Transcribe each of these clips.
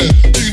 yeah.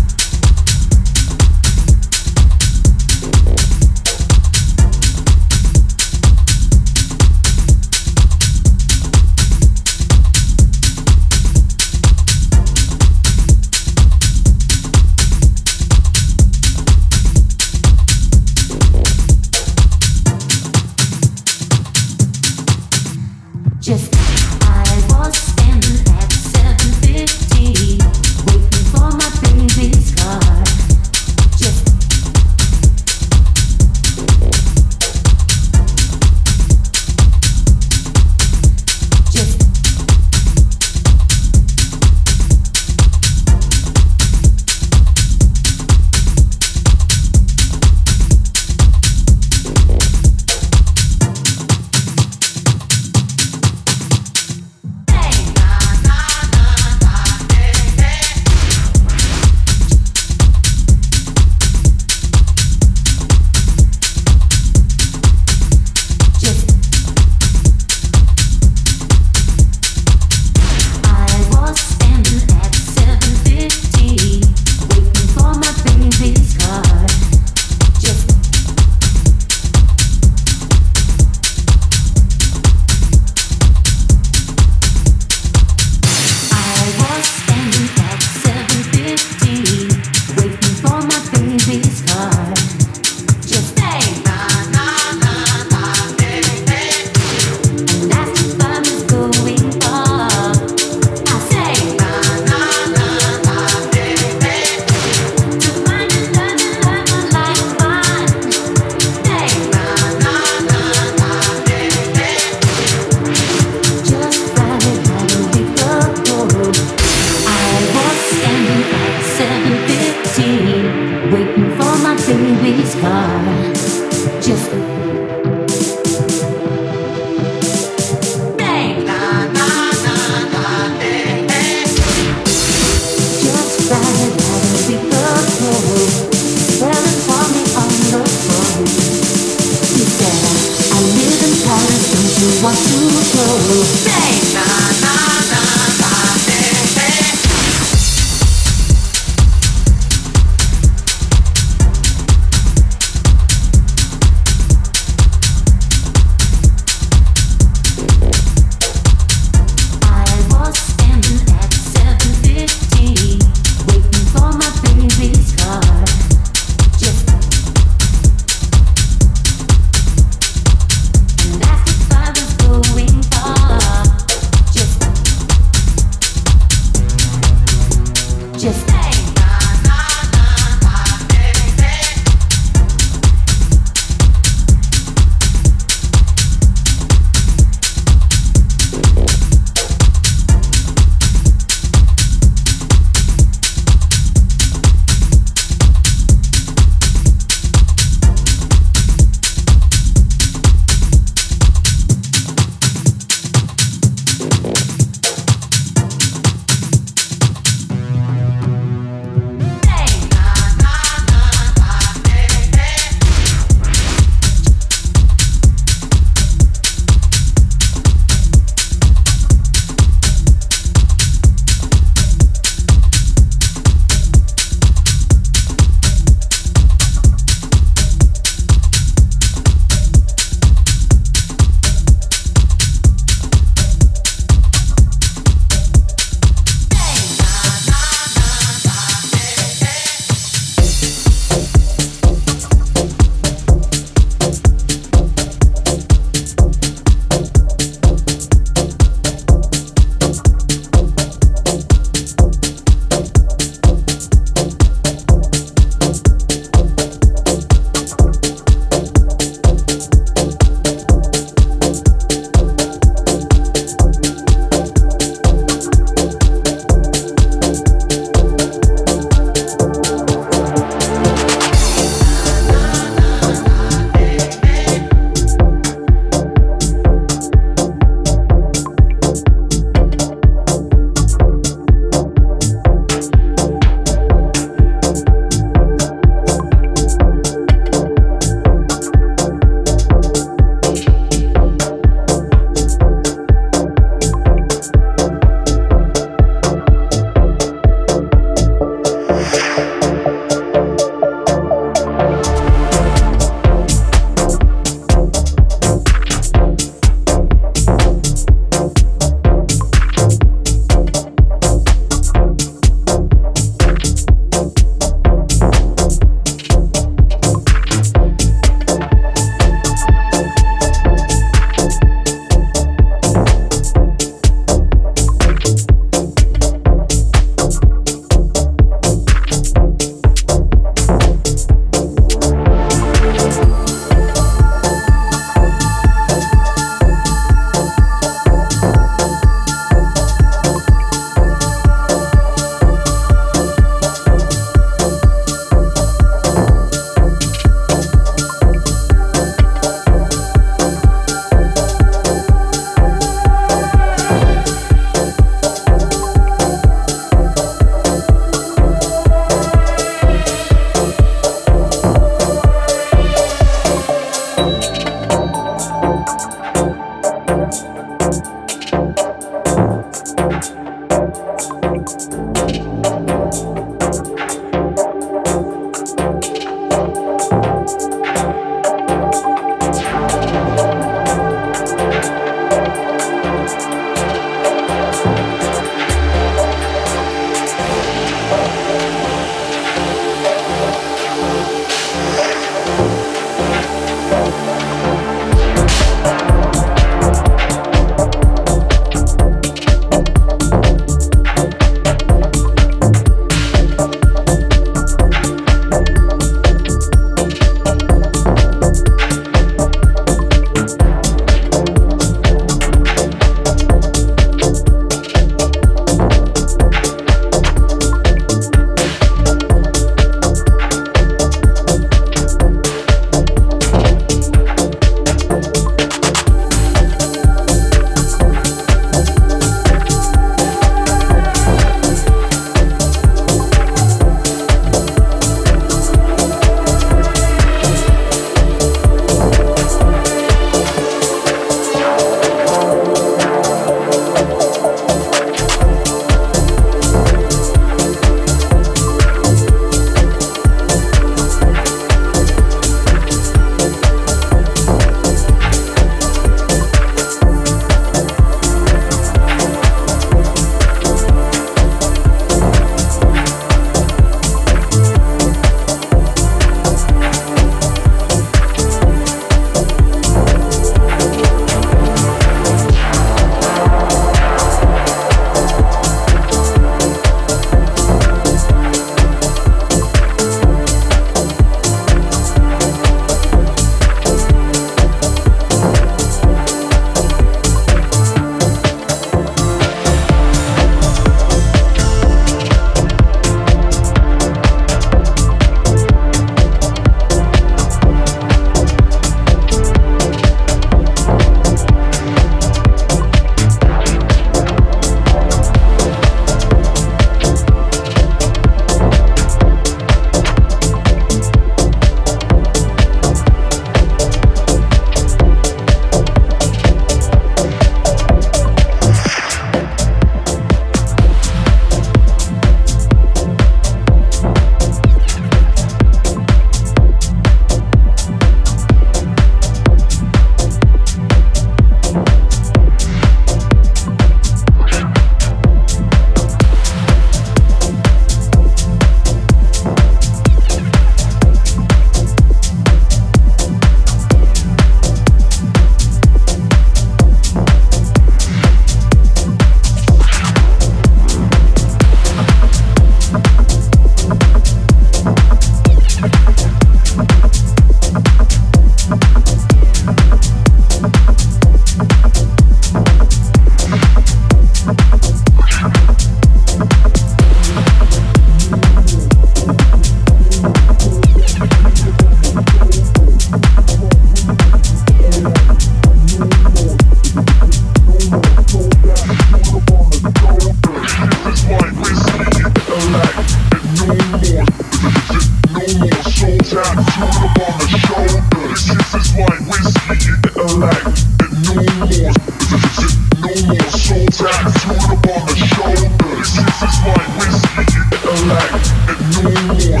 and no more.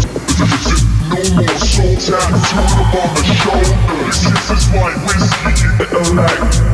No more So tap, threw up on the shoulders. This is my whiskey and the light.